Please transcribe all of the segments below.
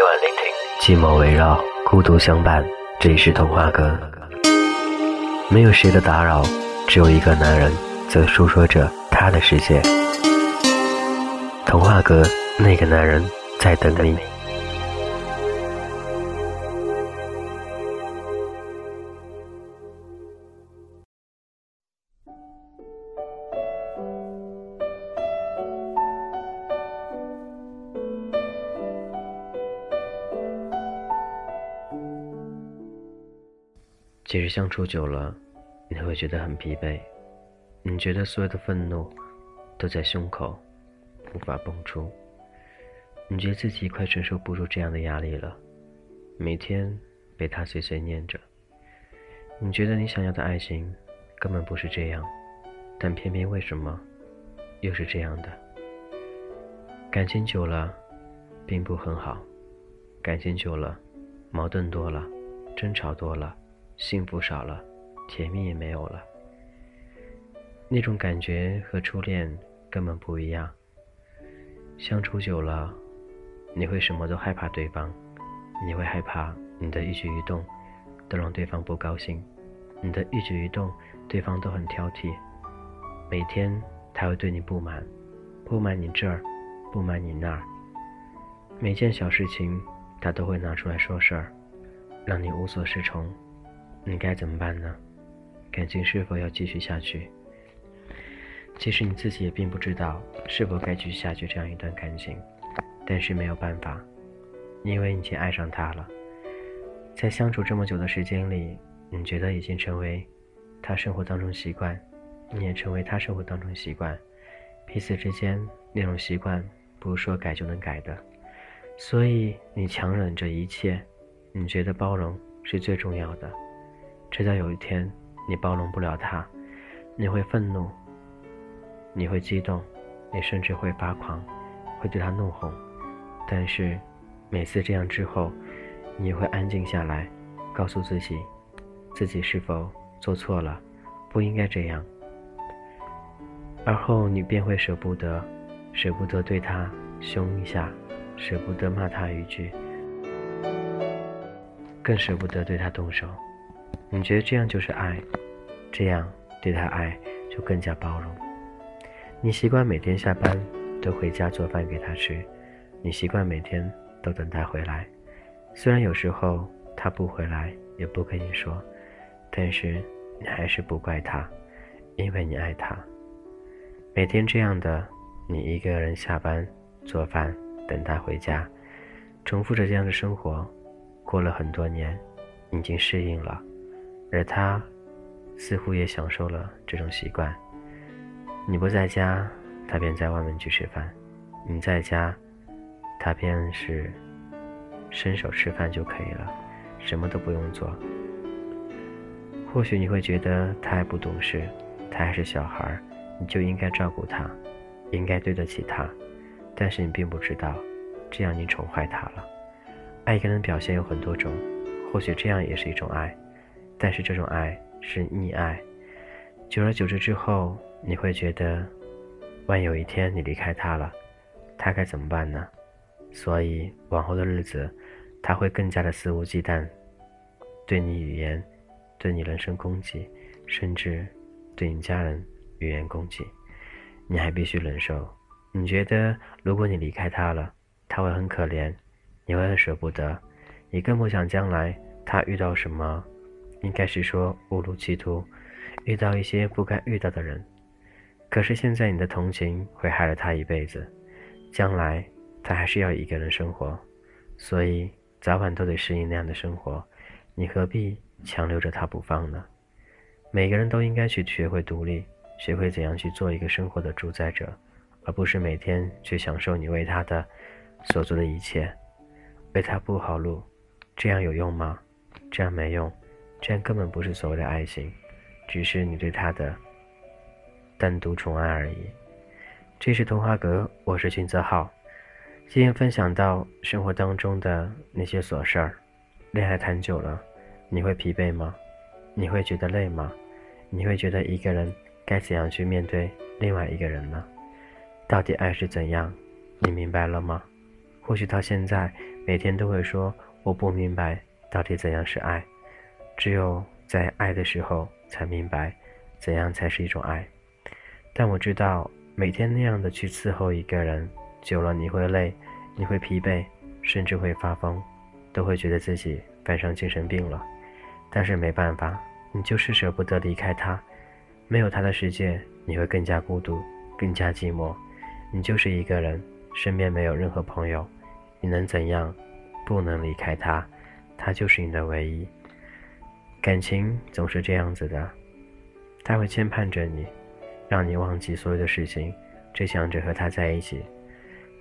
每晚聆听，寂寞围绕，孤独相伴。这里是童话阁，没有谁的打扰，只有一个男人在诉说着他的世界。童话阁，那个男人在等你。其实相处久了，你会觉得很疲惫，你觉得所有的愤怒都在胸口，无法蹦出。你觉得自己快承受不住这样的压力了，每天被他碎碎念着。你觉得你想要的爱情根本不是这样，但偏偏为什么又是这样的？感情久了，并不很好，感情久了，矛盾多了，争吵多了。幸福少了，甜蜜也没有了。那种感觉和初恋根本不一样。相处久了，你会什么都害怕对方，你会害怕你的一举一动都让对方不高兴，你的一举一动对方都很挑剔。每天他会对你不满，不满你这儿，不满你那儿。每件小事情他都会拿出来说事儿，让你无所适从。你该怎么办呢？感情是否要继续下去？其实你自己也并不知道是否该继续下去这样一段感情，但是没有办法，因为你已经爱上他了。在相处这么久的时间里，你觉得已经成为他生活当中习惯，你也成为他生活当中习惯，彼此之间那种习惯不是说改就能改的，所以你强忍着一切，你觉得包容是最重要的。直到有一天，你包容不了他，你会愤怒，你会激动，你甚至会发狂，会对他怒吼。但是，每次这样之后，你会安静下来，告诉自己，自己是否做错了，不应该这样。而后你便会舍不得，舍不得对他凶一下，舍不得骂他一句，更舍不得对他动手。你觉得这样就是爱，这样对他爱就更加包容。你习惯每天下班都回家做饭给他吃，你习惯每天都等他回来。虽然有时候他不回来也不跟你说，但是你还是不怪他，因为你爱他。每天这样的，你一个人下班做饭等他回家，重复着这样的生活，过了很多年，已经适应了。而他似乎也享受了这种习惯。你不在家，他便在外面去吃饭；你在家，他便是伸手吃饭就可以了，什么都不用做。或许你会觉得他还不懂事，他还是小孩，你就应该照顾他，应该对得起他。但是你并不知道，这样你宠坏他了。爱一个人表现有很多种，或许这样也是一种爱。但是这种爱是溺爱，久而久之之后，你会觉得，万有一天你离开他了，他该怎么办呢？所以往后的日子，他会更加的肆无忌惮，对你语言，对你人身攻击，甚至对你家人语言攻击，你还必须忍受。你觉得如果你离开他了，他会很可怜，你会很舍不得，你更不想将来他遇到什么。应该是说误入歧途，遇到一些不该遇到的人。可是现在你的同情会害了他一辈子，将来他还是要一个人生活，所以早晚都得适应那样的生活。你何必强留着他不放呢？每个人都应该去学会独立，学会怎样去做一个生活的主宰者，而不是每天去享受你为他的所做的一切，为他铺好路，这样有用吗？这样没用。这样根本不是所谓的爱情，只是你对他的单独宠爱而已。这是童话阁，我是金泽浩。今天分享到生活当中的那些琐事儿。恋爱谈久了，你会疲惫吗？你会觉得累吗？你会觉得一个人该怎样去面对另外一个人呢？到底爱是怎样？你明白了吗？或许到现在每天都会说我不明白到底怎样是爱，只有在爱的时候才明白怎样才是一种爱。但我知道每天那样的去伺候一个人，久了你会累，你会疲惫，甚至会发疯，都会觉得自己犯上精神病了。但是没办法，你就是舍不得离开他，没有他的世界，你会更加孤独，更加寂寞。你就是一个人，身边没有任何朋友。你能怎样？不能离开他，他就是你的唯一。感情总是这样子的，他会牵绊着你，让你忘记所有的事情，只想着和他在一起。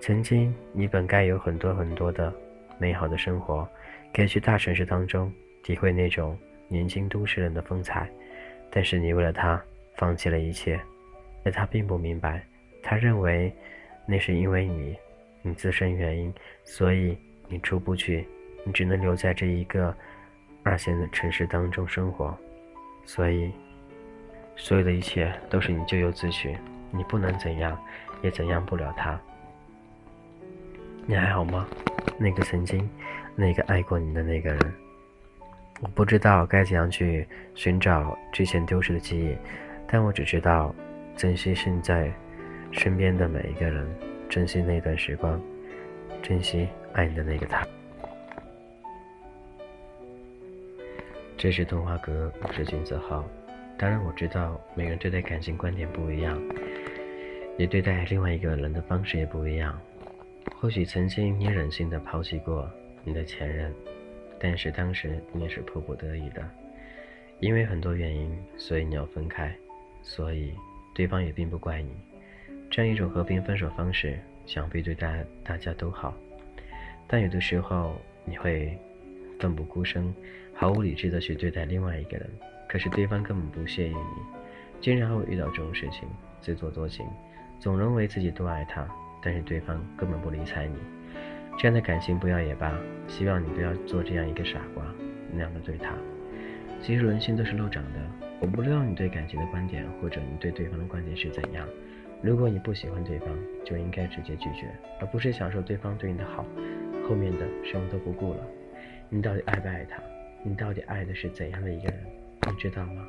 曾经你本该有很多很多的美好的生活，可以去大城市当中体会那种年轻都市人的风采，但是你为了他放弃了一切，而他并不明白，他认为那是因为你。你自身原因，所以你出不去，你只能留在这一个二线的城市当中生活，所以所有的一切都是你咎由自取，你不能怎样，也怎样不了他。你还好吗？那个曾经，那个爱过你的那个人，我不知道该怎样去寻找之前丢失的记忆，但我只知道珍惜现在身边的每一个人。珍惜那段时光，珍惜爱你的那个他。这是童话阁，我是君子浩。当然，我知道每个人对待感情观点不一样，也对待另外一个人的方式也不一样。或许曾经你忍心的抛弃过你的前任，但是当时你是迫不得已的，因为很多原因，所以你要分开，所以对方也并不怪你。这样一种和平分手方式，想必对大大家都好。但有的时候，你会奋不顾身、毫无理智的去对待另外一个人，可是对方根本不屑于你，经常会遇到这种事情，自作多情，总认为自己多爱他，但是对方根本不理睬你。这样的感情不要也罢，希望你不要做这样一个傻瓜，那样的对他。其实人心都是肉长的，我不知道你对感情的观点，或者你对对方的观点是怎样。如果你不喜欢对方，就应该直接拒绝，而不是享受对方对你的好，后面的什么都不顾了。你到底爱不爱他？你到底爱的是怎样的一个人？你知道吗？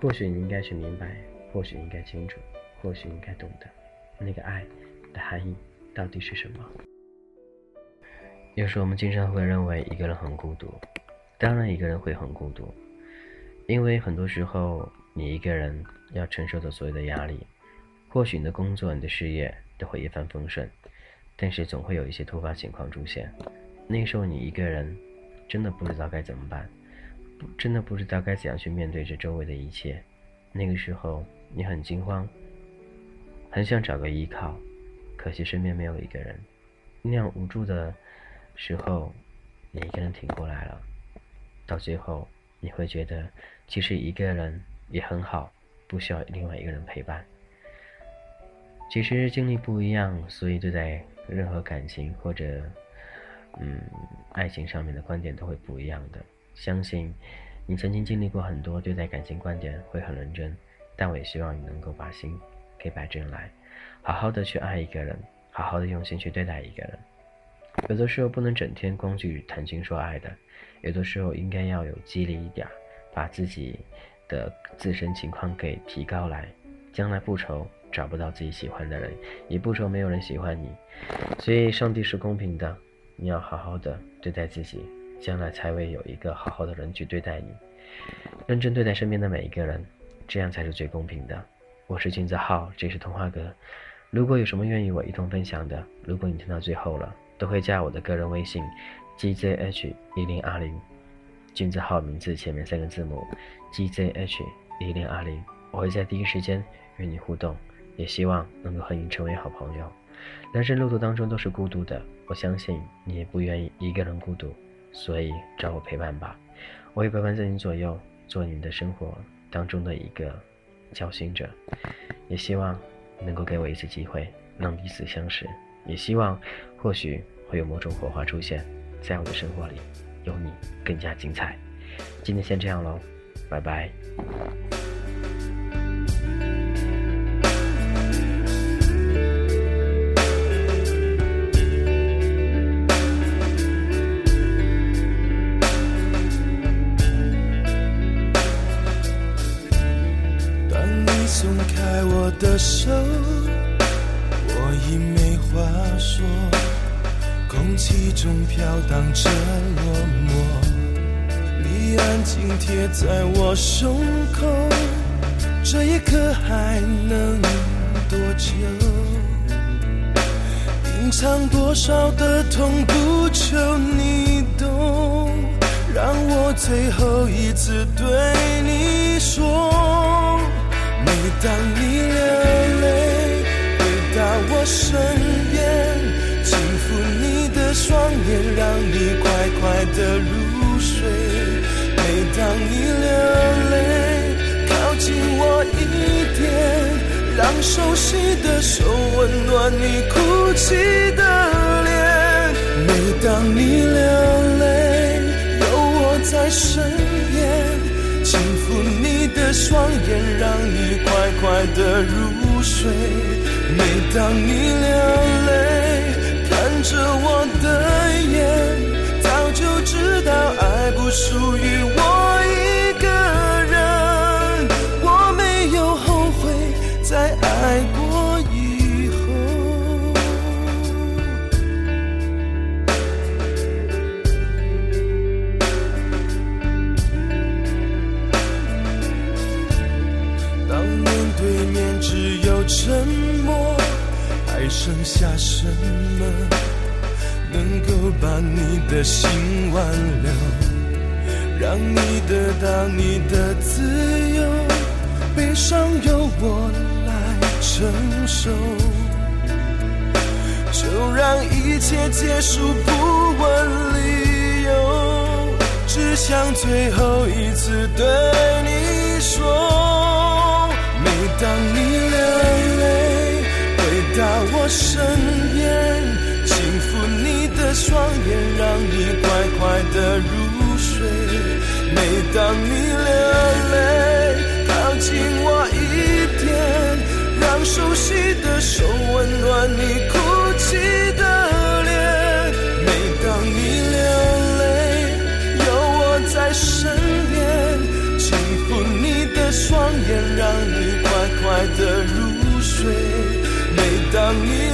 或许你应该去明白，或许应该清楚，或许应该懂得，那个爱的含义到底是什么。有时我们经常会认为一个人很孤独，当然一个人会很孤独，因为很多时候你一个人要承受的所有的压力。或许你的工作、你的事业都会一帆风顺，但是总会有一些突发情况出现。那时候你一个人，真的不知道该怎么办，真的不知道该怎样去面对这周围的一切。那个时候你很惊慌，很想找个依靠，可惜身边没有一个人。那样无助的时候，你一个人挺过来了。到最后，你会觉得其实一个人也很好，不需要另外一个人陪伴。其实经历不一样，所以对待任何感情或者嗯爱情上面的观点都会不一样的。相信你曾经经历过很多，对待感情观点会很认真，但我也希望你能够把心给摆正来，好好的去爱一个人，好好的用心去对待一个人。有的时候不能整天光去谈情说爱的，有的时候应该要有激励一点，把自己的自身情况给提高来，将来不愁。找不到自己喜欢的人，也不愁没有人喜欢你，所以上帝是公平的，你要好好的对待自己，将来才会有一个好好的人去对待你，认真对待身边的每一个人，这样才是最公平的。我是金子浩，这是童话哥。如果有什么愿意我一同分享的，如果你听到最后了，都会加我的个人微信 gzh 一零二零，金子浩名字前面三个字母 gzh 一零二零，我会在第一时间与你互动。也希望能够和你成为好朋友。人生路途当中都是孤独的，我相信你也不愿意一个人孤独，所以找我陪伴吧。我会陪伴在你左右，做你的生活当中的一个交心者。也希望能够给我一次机会，让彼此相识。也希望或许会有某种火花出现在我的生活里，有你更加精彩。今天先这样喽，拜拜。中飘荡着落寞。你安静贴在我胸口，这一刻还能多久？隐藏多少的痛，不求你懂。让我最后一次对你说，每当你流泪回到我身边，双眼，让你快快的入睡。每当你流泪靠近我一点，让熟悉的手温暖你哭泣的脸。每当你流泪。有我在身边，轻抚你的双眼，让你快快的入睡。每当你流泪，着我的眼，早就知道爱不属于我一个人。我没有后悔再爱过以后，当面对面只有沉默，还剩下什么能够把你的心挽留，让你得到你的自由，悲伤由我来承受，就让一切结束，不问理由，只想最后一次对你说，每当你流泪回到我身你快快的入睡每当你流泪靠近我一点让熟悉的手温暖你哭泣的脸每当你流泪有我在身边轻抚你的双眼让你快快的入睡。每当你